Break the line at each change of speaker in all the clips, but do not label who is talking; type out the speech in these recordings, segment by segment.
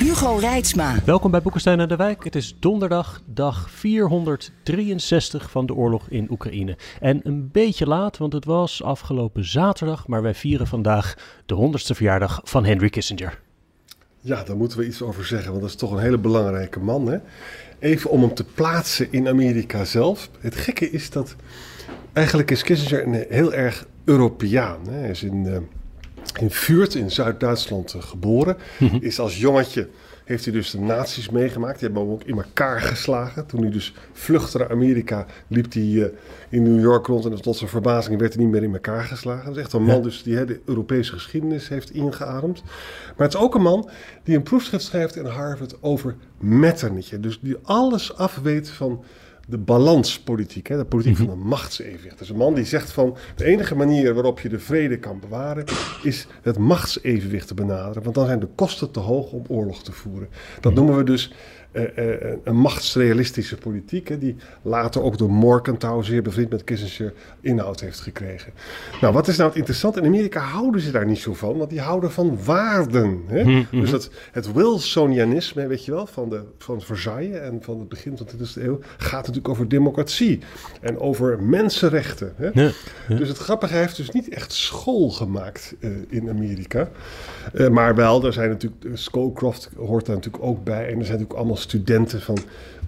Hugo Reitsma.
Welkom bij Boekenstein en de Wijk. Het is donderdag, dag 463 van de oorlog in Oekraïne. En een beetje laat, want het was afgelopen zaterdag, maar wij vieren vandaag de 100ste verjaardag van Henry Kissinger.
Ja, daar moeten we iets over zeggen, want dat is toch een hele belangrijke man. Hè? Even om hem te plaatsen in Amerika zelf. Het gekke is dat eigenlijk is Kissinger een heel erg Europeaan. Hè? Hij is in, uh, in Vuurt in Zuid-Duitsland uh, geboren.
Mhm.
Is als jongetje heeft hij dus de nazi's meegemaakt. Die hebben hem ook in elkaar geslagen. Toen hij dus vluchtte naar Amerika, liep hij uh, in New York rond. En tot zijn verbazing werd hij niet meer in elkaar geslagen. Dat is echt een man
Ja.
dus die de Europese geschiedenis heeft ingeademd. Maar het is ook een man die een proefschrift schrijft in Harvard over Metternich. Dus die alles afweet van de balanspolitiek, hè, de politiek van een machtsevenwicht. Dus een man die zegt van de enige manier waarop je de vrede kan bewaren is het machtsevenwicht te benaderen. Want dan zijn de kosten te hoog om oorlog te voeren. Dat noemen we dus eh, eh, een machtsrealistische politiek, hè, die later ook door Morgenthau, zeer bevriend met Kissinger, inhoud heeft gekregen. Nou, wat is nou het interessant? In Amerika houden ze daar niet zo van, want die houden van waarden. Hè? Dus dat, het Wilsonianisme, weet je wel, van, de, van Versailles en van het begin van de 20e eeuw, gaat natuurlijk over democratie en over mensenrechten. Hè?
Ja,
Dus het grappige, hij heeft dus niet echt school gemaakt eh, in Amerika. Eh, maar wel, er zijn natuurlijk, Scowcroft hoort daar natuurlijk ook bij. En er zijn natuurlijk allemaal studenten van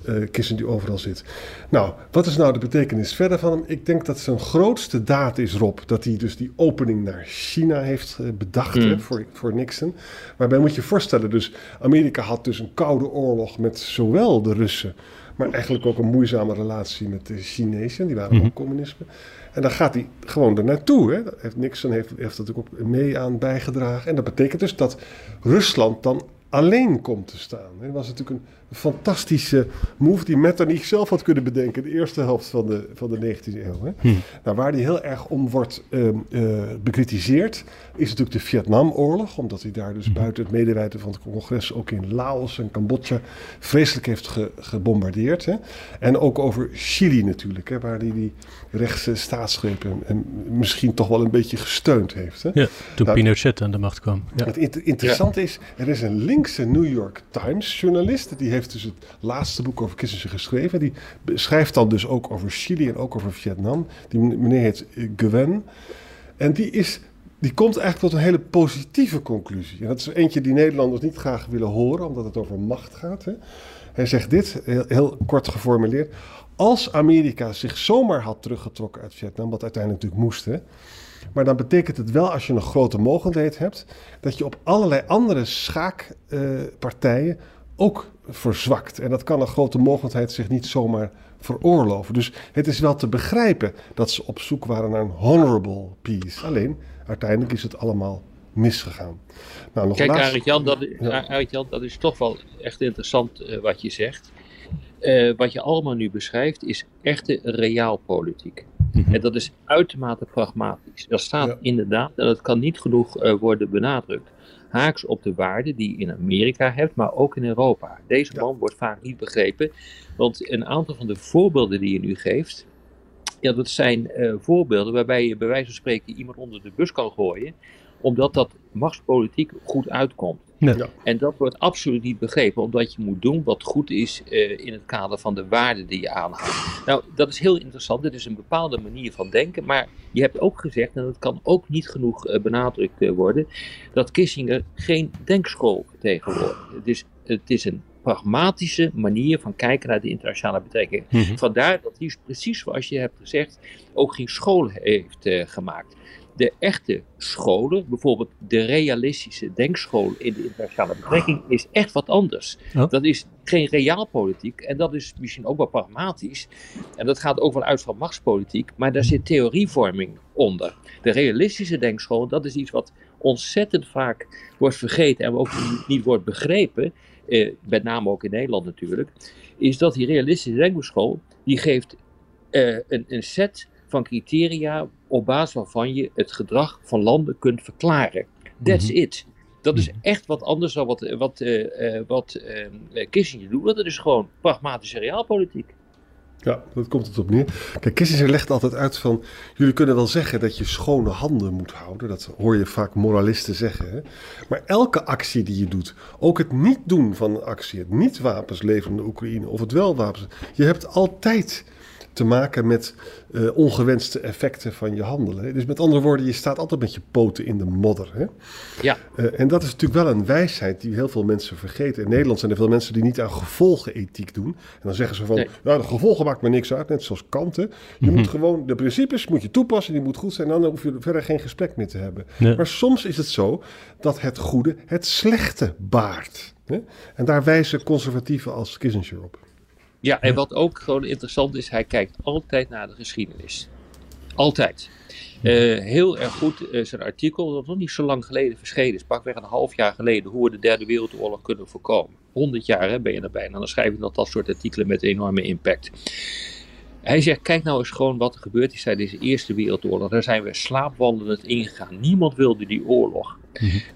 eh Kissinger die overal zit. Nou, wat is nou de betekenis verder van hem? Ik denk dat zijn grootste daad is, Rob, dat hij dus die opening naar China heeft eh, bedacht hè, voor, voor Nixon. Waarbij moet je je voorstellen, dus Amerika had dus een koude oorlog met zowel de Russen, maar eigenlijk ook een moeizame relatie met de Chinezen. Die waren ook communisme. En dan gaat hij gewoon er naartoe. Hè. Nixon heeft, heeft dat ook mee aan bijgedragen. En dat betekent dus dat Rusland dan alleen komt te staan. Dat was natuurlijk een fantastische move die Metternich zelf had kunnen bedenken. De eerste helft van de, van de 19e eeuw. Hè. Nou, waar hij heel erg om wordt ehm, eh, bekritiseerd... is natuurlijk de Vietnamoorlog. Omdat hij daar dus buiten het medeweten van het congres... ook in Laos en Cambodja vreselijk heeft ge- gebombardeerd. Hè. En ook over Chili natuurlijk. Hè, waar hij die rechtse staatsgrepen... en misschien toch wel een beetje gesteund heeft. Hè.
Ja, toen
Nou,
Pinochet aan de macht kwam. Ja.
het inter- interessante is, er is een linkse New York Times journalist. Die heeft dus het laatste boek over Kissinger geschreven. Die schrijft dan dus ook over Chili en ook over Vietnam. Die meneer heet eh, Gwen. En die, is, die komt eigenlijk tot een hele positieve conclusie. En dat is eentje die Nederlanders niet graag willen horen, omdat het over macht gaat. Hè. Hij zegt dit, heel, kort geformuleerd. Als Amerika zich zomaar had teruggetrokken uit Vietnam, wat uiteindelijk natuurlijk moest, hè, maar dan betekent het wel, als je een grote mogelijkheid hebt, dat je op allerlei andere schaakpartijen ook verzwakt. En dat kan een grote mogelijkheid zich niet zomaar veroorloven. Dus het is wel te begrijpen dat ze op zoek waren naar een honorable peace. Alleen, uiteindelijk is het allemaal misgegaan. Nou, nog
Kijk,
laatst-
Arend-Jan, dat,
Ja.
Dat is toch wel echt interessant eh, wat je zegt. Eh, wat je allemaal nu beschrijft is echte realpolitiek. En dat is uitermate pragmatisch. Dat staat
Ja.
inderdaad, en dat kan niet genoeg eh, worden benadrukt, haaks op de waarden die je in Amerika hebt, maar ook in Europa. Deze man wordt vaak niet begrepen, want een aantal van de voorbeelden die je nu geeft, ja, dat zijn eh, voorbeelden waarbij je bij wijze van spreken iemand onder de bus kan gooien, omdat dat machtspolitiek goed uitkomt.
Ja.
Ja.
En dat wordt absoluut niet begrepen, omdat je moet doen wat goed is eh, in het kader van de waarden die je aanhoudt. Nou, dat is heel interessant. Dit is een bepaalde manier van denken. Maar je hebt ook gezegd, en dat kan ook niet genoeg eh, benadrukt eh, worden, dat Kissinger geen denkschool vertegenwoordigt. Het is, het is een pragmatische manier van kijken naar de internationale betrekkingen.
Mhm.
Vandaar dat hij precies zoals je hebt gezegd ook geen school heeft eh, gemaakt. De echte scholen, bijvoorbeeld de realistische denkschool in de internationale betrekking, is echt wat anders. Dat is geen realpolitiek en dat is misschien ook wel pragmatisch. En dat gaat ook wel uit van machtspolitiek, maar daar zit theorievorming onder. De realistische denkschool, dat is iets wat ontzettend vaak wordt vergeten en ook niet wordt begrepen, eh, met name ook in Nederland natuurlijk, is dat die realistische denkbeeldschool, die geeft eh, een, een set van criteria op basis waarvan je het gedrag van landen kunt verklaren. That's
Mhm.
it. Dat is
Mhm.
echt wat anders dan wat, wat, eh, eh, wat eh, Kissinger doet. Het is gewoon pragmatische realpolitiek.
Ja, dat komt het op neer. Kijk, Kissinger legt altijd uit van... jullie kunnen wel zeggen dat je schone handen moet houden. Dat hoor je vaak moralisten zeggen. Hè? Maar elke actie die je doet, ook het niet doen van een actie... het niet wapens leveren in de Oekraïne of het wel wapens... je hebt altijd te maken met eh, ongewenste effecten van je handelen. hè. Dus met andere woorden, je staat altijd met je poten in de modder. Hè?
Ja,
Eh, en dat is natuurlijk wel een wijsheid die heel veel mensen vergeten. In Nederland zijn er veel mensen die niet aan gevolgenethiek doen. En dan zeggen ze van,
Nee.
ja, de gevolgen maakt me niks uit, net zoals Kant. hè. Je moet gewoon, de principes moet je toepassen, die moet goed zijn. En dan hoef je verder geen gesprek meer te hebben. Maar soms is het zo dat het goede het slechte baart. Hè? En daar wijzen conservatieven als Kissinger op.
Ja, en wat ook gewoon interessant is, hij kijkt altijd naar de geschiedenis. Altijd. Eh, heel erg goed eh, zijn artikel, dat nog niet zo lang geleden verschenen is, pakweg een half jaar geleden, hoe we de derde wereldoorlog kunnen voorkomen. 100 jaar hè, ben je erbij en dan schrijf je dat, dat soort artikelen met enorme impact. Hij zegt, kijk nou eens gewoon wat er gebeurd is tijdens de Eerste Wereldoorlog. Daar zijn we slaapwandelend ingegaan. Niemand wilde die oorlog.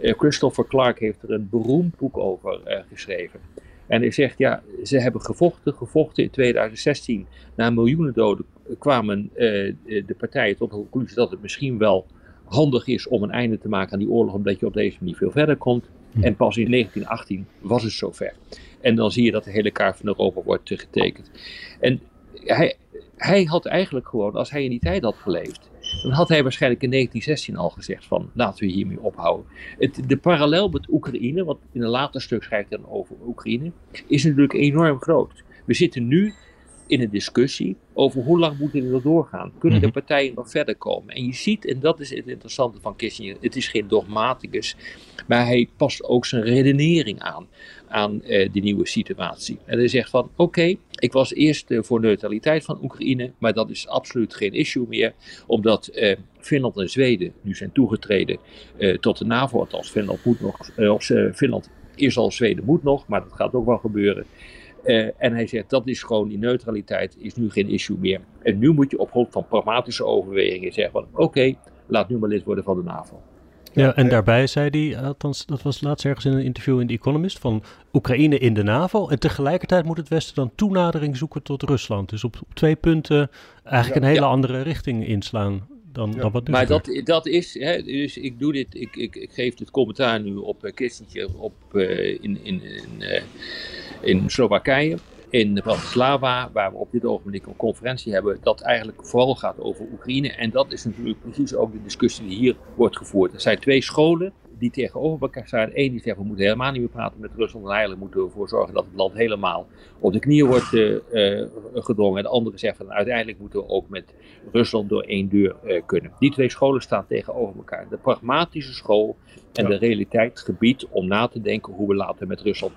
Eh, Christopher Clark heeft er een beroemd boek over geschreven. En hij zegt, ja, ze hebben gevochten, gevochten in 2016. Na miljoenen doden kwamen eh, de partijen tot de conclusie dat het misschien wel handig is om een einde te maken aan die oorlog, omdat je op deze manier veel verder komt. En pas in 1918 was het zover. En dan zie je dat de hele kaart van Europa wordt eh, getekend. En hij, hij had eigenlijk gewoon, als hij in die tijd had geleefd, dan had hij waarschijnlijk in 1916 al gezegd van laten we hiermee ophouden. Het, de parallel met Oekraïne, wat in een later stuk schrijft dan over Oekraïne, is natuurlijk enorm groot. We zitten nu in een discussie over hoe lang moeten we nog doorgaan. Kunnen de partijen nog verder komen? En je ziet, en dat is het interessante van Kissinger, het is geen dogmaticus, maar hij past ook zijn redenering aan, aan eh, die nieuwe situatie. En hij zegt van, oké, ik was eerst eh, voor neutraliteit van Oekraïne, maar dat is absoluut geen issue meer, omdat eh, Finland en Zweden nu zijn toegetreden tot de NAVO, althans Finland moet nog, of Finland is al, Zweden moet nog, maar dat gaat ook wel gebeuren. Eh, en hij zegt dat is gewoon die neutraliteit is nu geen issue meer. En nu moet je op grond van pragmatische overwegingen zeggen van oké, laat nu maar lid worden van de NAVO.
Ja, en daarbij zei hij, althans dat was laatst ergens in een interview in The Economist, van Oekraïne in de NAVO. En tegelijkertijd moet het Westen dan toenadering zoeken tot Rusland. Dus op, op twee punten eigenlijk een hele
Ja.
andere richting inslaan dan, dan wat
Maar dat, dat is, hè, dus ik doe dit, ik, ik, ik geef dit commentaar nu op uh, Kissinger op, uh, in, in, in, uh, in Slowakije, in Bratislava, waar we op dit ogenblik een conferentie hebben, dat eigenlijk vooral gaat over Oekraïne. En dat is natuurlijk precies ook de discussie die hier wordt gevoerd. Er zijn twee scholen die tegenover elkaar staan. Eén die zegt we moeten helemaal niet meer praten met Rusland en eigenlijk moeten we ervoor zorgen dat het land helemaal op de knieën wordt uh, uh, gedrongen. En de andere zegt van uiteindelijk moeten we ook met Rusland door één deur uh, kunnen. Die twee scholen staan tegenover elkaar. De pragmatische school en ja. de realiteit gebied om na te denken hoe we later met Rusland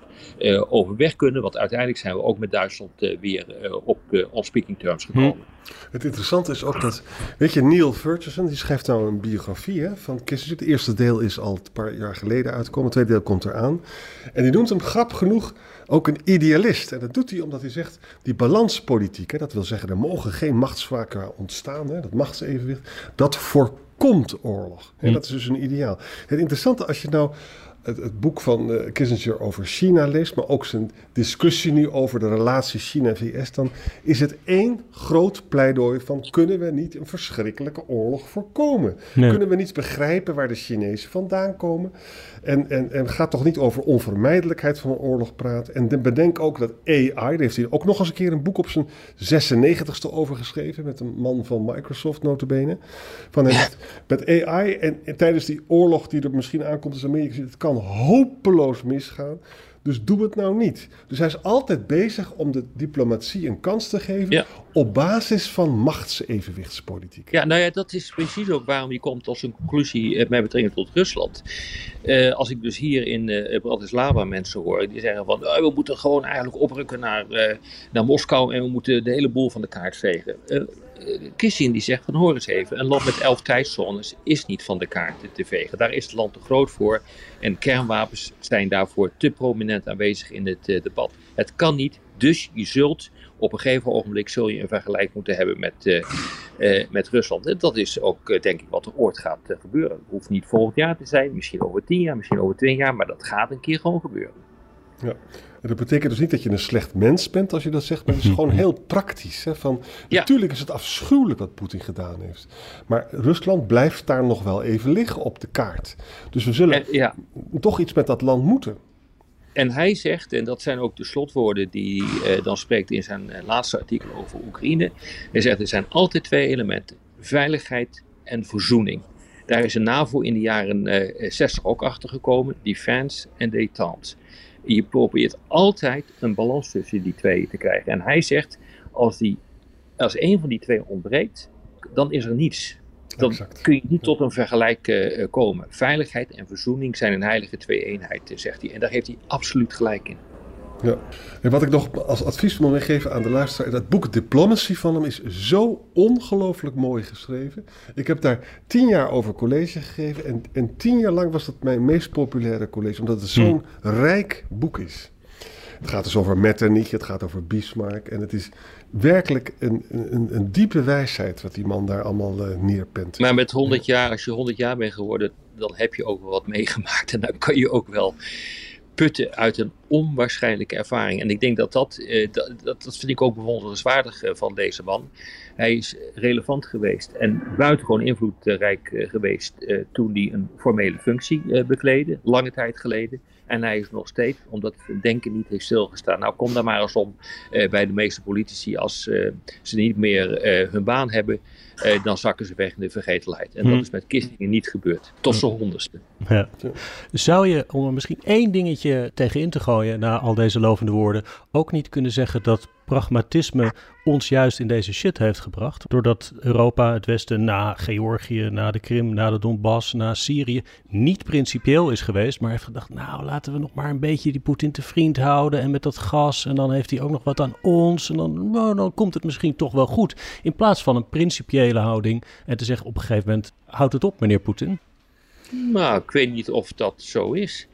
overweg kunnen. Want uiteindelijk zijn we ook met Duitsland weer op on speaking terms gekomen.
Hm. Het interessante is ook dat, weet je, Neil Ferguson, die schrijft nou een biografie hè, van Kissinger. Het eerste deel is al een paar jaar geleden uitgekomen, het tweede deel komt eraan. En die noemt hem grap genoeg ook een idealist. En dat doet hij omdat hij zegt, die balanspolitiek, hè, dat wil zeggen, er mogen geen machtsvakken ontstaan, hè, dat machtsevenwicht, dat voorkomt komt oorlog. En dat is dus een ideaal. Het interessante als je nou het, het boek van uh, Kissinger over China leest, maar ook zijn discussie nu over de relatie China-VS, dan is het één groot pleidooi van kunnen we niet een verschrikkelijke oorlog voorkomen? Nee. Kunnen we niet begrijpen waar de Chinezen vandaan komen? En, en, en gaat toch niet over onvermijdelijkheid van een oorlog praten? En bedenk ook dat AI, daar heeft hij ook nog eens een keer een boek op zijn 96ste over geschreven, met een man van Microsoft notabene. Van het, met AI en, en, tijdens die oorlog die er misschien aankomt als Amerika, het kan hopeloos misgaan. Dus doe het nou niet. Dus hij is altijd bezig om de diplomatie een kans te geven ja. op basis van machtsevenwichtspolitiek.
Ja, nou ja, dat is precies ook waarom je komt als een conclusie eh, met betrekking tot Rusland. Uh, als ik dus hier in uh, Bratislava mensen hoor, die zeggen van uh, we moeten gewoon eigenlijk oprukken naar, naar Moskou en we moeten de hele boel van de kaart vegen. Kissinger die zegt van hoor eens even, een land met elf tijdzones is niet van de kaart te vegen. Daar is het land te groot voor en kernwapens zijn daarvoor te prominent aanwezig in het debat. Het kan niet, dus je zult op een gegeven ogenblik zul je een vergelijk moeten hebben met, uh, met Rusland. Dat is ook denk ik wat er ooit gaat gebeuren. Het hoeft niet volgend jaar te zijn, misschien over tien jaar, misschien over twintig jaar, maar dat gaat een keer gewoon gebeuren.
Ja. En dat betekent dus niet dat je een slecht mens bent als je dat zegt, maar het is gewoon heel praktisch. Hè? Van, Natuurlijk is het afschuwelijk wat Poetin gedaan heeft. Maar Rusland blijft daar nog wel even liggen op de kaart. Dus we zullen ja. toch iets met dat land moeten.
En hij zegt, en dat zijn ook de slotwoorden die hij uh, dan spreekt in zijn uh, laatste artikel over Oekraïne. Hij zegt er zijn altijd twee elementen: veiligheid en verzoening. Daar is een NAVO in de jaren eh, 60 ook achter gekomen: defense en détente. Je probeert altijd een balans tussen die twee te krijgen. En hij zegt: als, die, als een van die twee ontbreekt, dan is er niets dan kun je niet tot een vergelijk uh, komen. Veiligheid en verzoening zijn een heilige twee-eenheid, zegt hij. En daar heeft hij absoluut gelijk in.
Ja. En wat ik nog als advies wil meegeven aan de luisteraar, dat boek Diplomacy van hem is zo ongelooflijk mooi geschreven. Ik heb daar tien jaar over college gegeven en, en tien jaar lang was dat mijn meest populaire college, omdat het zo'n hm. rijk boek is. Het gaat dus over Metternich, het gaat over Bismarck en het is werkelijk een, een, een diepe wijsheid wat die man daar allemaal uh, neerpent.
Maar met 100 jaar, als je 100 jaar bent geworden, dan heb je ook wel wat meegemaakt. En dan kan je ook wel putten uit een onwaarschijnlijke ervaring. En ik denk dat dat, uh, dat, dat, vind ik ook bewonderenswaardig uh, van deze man. Hij is relevant geweest en buitengewoon invloedrijk geweest toen hij een formele functie bekleedde, lange tijd geleden. En hij is nog steeds, omdat het denken niet heeft stilgestaan. Nou, kom daar maar eens om eh, bij de meeste politici. Als ze niet meer hun baan hebben, dan zakken ze weg in de vergetelheid. En dat hmm. is met Kissinger niet gebeurd. Tot zijn honderdste. Ja.
Zou je, om er misschien één dingetje tegenin te gooien na al deze lovende woorden, ook niet kunnen zeggen dat pragmatisme ons juist in deze shit heeft gebracht. Doordat Europa, het Westen, na Georgië, na de Krim, na de Donbass, na Syrië, niet principieel is geweest, maar heeft gedacht, nou laten we nog maar een beetje die Poetin te vriend houden en met dat gas en dan heeft hij ook nog wat aan ons en dan, nou, dan komt het misschien toch wel goed. In plaats van een principiële houding en te zeggen op een gegeven moment, houd het op meneer Poetin.
Nou, ik weet niet of dat zo is.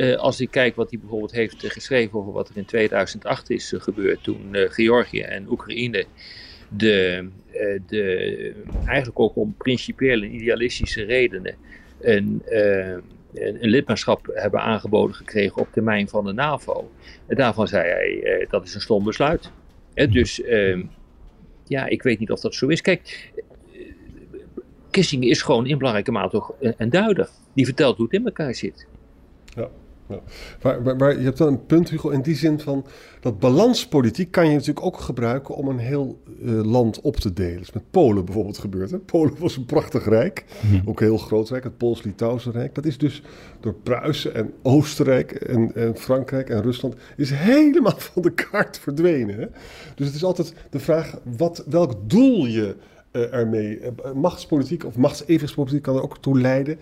Uh, als ik kijk wat hij bijvoorbeeld heeft uh, geschreven over wat er in 2008 is uh, gebeurd, toen Georgië en Oekraïne de, de, eigenlijk ook om principiële en idealistische redenen een, een, lidmaatschap hebben aangeboden gekregen op termijn van de NAVO. En daarvan zei hij, dat is een stom besluit. dus ehm, ja, ik weet niet of dat zo is. Kijk, Kissinger is gewoon in belangrijke mate toch een duider. Die vertelt hoe het in elkaar zit.
Ja. Maar, maar, je hebt wel een punt, Hugo, in die zin van dat balanspolitiek kan je natuurlijk ook gebruiken om een heel uh, land op te delen. Dat is met Polen bijvoorbeeld gebeurd. Hè? Polen was een prachtig rijk, mm ook een heel groot rijk, het Pools-Litouwse Rijk. Dat is dus door Pruisen en Oostenrijk en, en, Frankrijk en Rusland is helemaal van de kaart verdwenen. Hè? Dus het is altijd de vraag wat, welk doel je ermee. Uh, machtspolitiek of machtsevenwichtspolitiek kan er ook toe leiden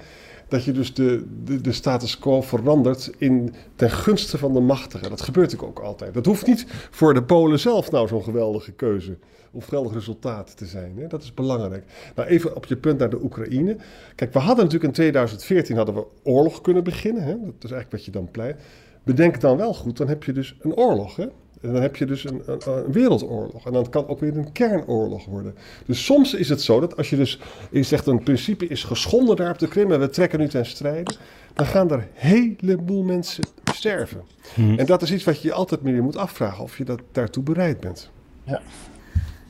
dat je dus de, de, de, status quo verandert in, ten gunste van de machtigen. Dat gebeurt natuurlijk ook altijd. Dat hoeft niet voor de Polen zelf nou zo'n geweldige keuze of geweldig resultaat te zijn. Hè? Dat is belangrijk. Nou, even op je punt naar de Oekraïne. Kijk, we hadden natuurlijk in 2014 hadden we oorlog kunnen beginnen. Hè? Dat is eigenlijk wat je dan pleit. Bedenk dan wel goed, dan heb je dus een oorlog. Hè? En dan heb je dus een, een, een, wereldoorlog. En dan kan ook weer een kernoorlog worden. Dus soms is het zo dat als je dus je zegt een principe is geschonden daar op de Krim en we trekken nu ten strijde, dan gaan er een heleboel mensen sterven. Hmm. En dat is iets wat je je altijd meer moet afvragen of je dat daartoe bereid bent.
Ja.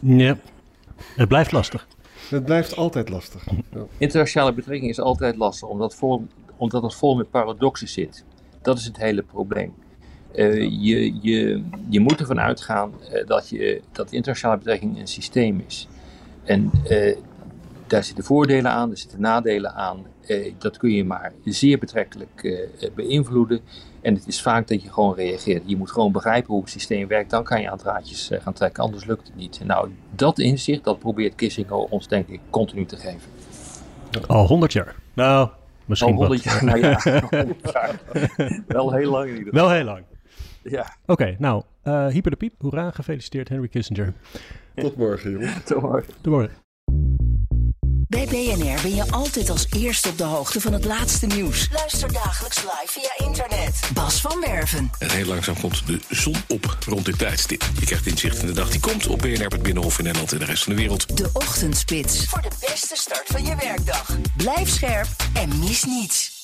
Ja, het blijft lastig.
Het blijft altijd lastig.
Ja. Internationale betrekking is altijd lastig, omdat, vol, omdat het vol met paradoxen zit. Dat is het hele probleem. Uh, je, je, je moet ervan uitgaan uh, dat, je, dat internationale betrekking een systeem is. En uh, daar zitten voordelen aan, er zitten nadelen aan. dat kun je maar zeer betrekkelijk beïnvloeden. En het is vaak dat je gewoon reageert. Je moet gewoon begrijpen hoe het systeem werkt. Dan kan je aan draadjes gaan trekken, anders lukt het niet. Nou, dat inzicht, dat probeert Kissinger ons denk ik continu te geven.
Al honderd jaar. Nou, misschien
Al honderd jaar, nou ja. Wel heel lang in ieder geval.
Wel heel lang. Ja. Oké, nou, uh, hyper de piep. Hoera, gefeliciteerd Henry Kissinger.
Tot morgen, jongens.
Tot morgen.
Tot morgen.
Bij BNR ben je altijd als eerste op de hoogte van het laatste nieuws. Luister dagelijks live via internet. Bas van Werven.
En heel langzaam komt de zon op rond dit tijdstip. Je krijgt inzicht in de dag die komt op BNR, het Binnenhof in Nederland en de rest van de wereld.
De Ochtendspits. Voor de beste start van je werkdag. Blijf scherp en mis niets.